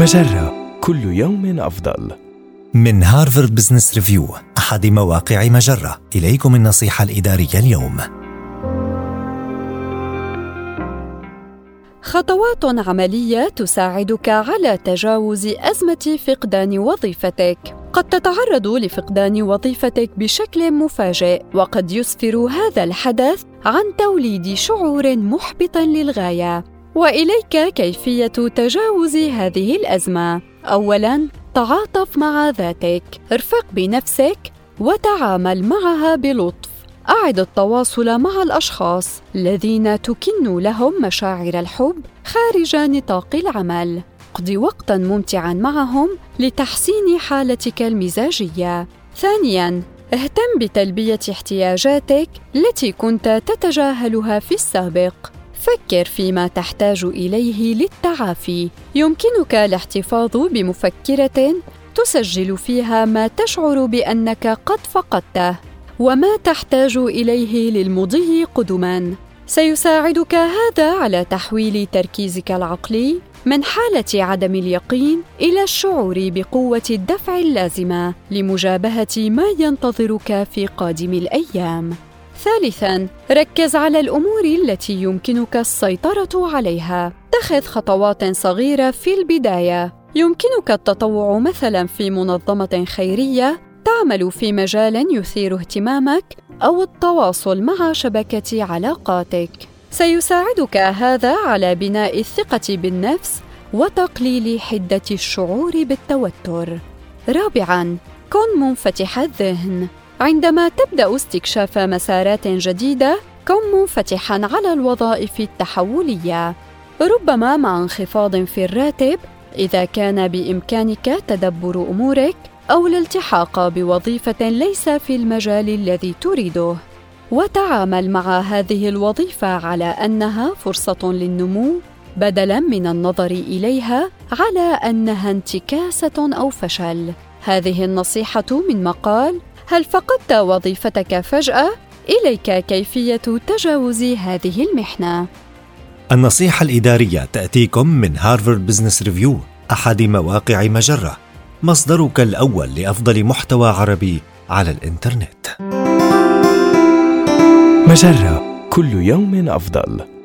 مجرة كل يوم أفضل. من Harvard Business Review أحد مواقع مجرة إليكم النصيحة الإدارية اليوم خطوات عملية تساعدك على تجاوز أزمة فقدان وظيفتك. قد تتعرض لفقدان وظيفتك بشكل مفاجئ، وقد يسفر هذا الحدث عن توليد شعور محبط للغاية. وإليك كيفية تجاوز هذه الأزمة. اولا تعاطف مع ذاتك. ارفق بنفسك وتعامل معها بلطف. أعد التواصل مع الأشخاص الذين تكن لهم مشاعر الحب خارج نطاق العمل. اقض وقتا ممتعا معهم لتحسين حالتك المزاجية. ثانيا اهتم بتلبية احتياجاتك التي كنت تتجاهلها في السابق. فكر فيما تحتاج إليه للتعافي. يمكنك الاحتفاظ بمفكرة تسجل فيها ما تشعر بأنك قد فقدته. وما تحتاج إليه للمضي قدما. سيساعدك هذا على تحويل تركيزك العقلي من حالة عدم اليقين إلى الشعور بقوة الدفع اللازمة لمجابهة ما ينتظرك في قادم الأيام. ثالثا ركز على الأمور التي يمكنك السيطرة عليها. اتخذ خطوات صغيرة في البداية. يمكنك التطوع مثلا في منظمة خيرية. تعمل في مجال يثير اهتمامك أو التواصل مع شبكة علاقاتك. سيساعدك هذا على بناء الثقة بالنفس وتقليل حدة الشعور بالتوتر. رابعا كن منفتح الذهن. عندما تبدأ استكشاف مسارات جديدة كن منفتحا على الوظائف التحولية. ربما مع انخفاض في الراتب إذا كان بإمكانك تدبر أمورك أو الالتحاق بوظيفة ليس في المجال الذي تريده. وتعامل مع هذه الوظيفة على أنها فرصة للنمو بدلا من النظر إليها على أنها انتكاسة أو فشل. هذه النصيحة من مقال هل فقدت وظيفتك فجأة؟ إليك كيفية تجاوز هذه المحنة. النصيحة الإدارية تأتيكم من Harvard Business Review أحد مواقع مجرة، مصدرك الأول لأفضل محتوى عربي على الإنترنت. مجرة كل يوم أفضل.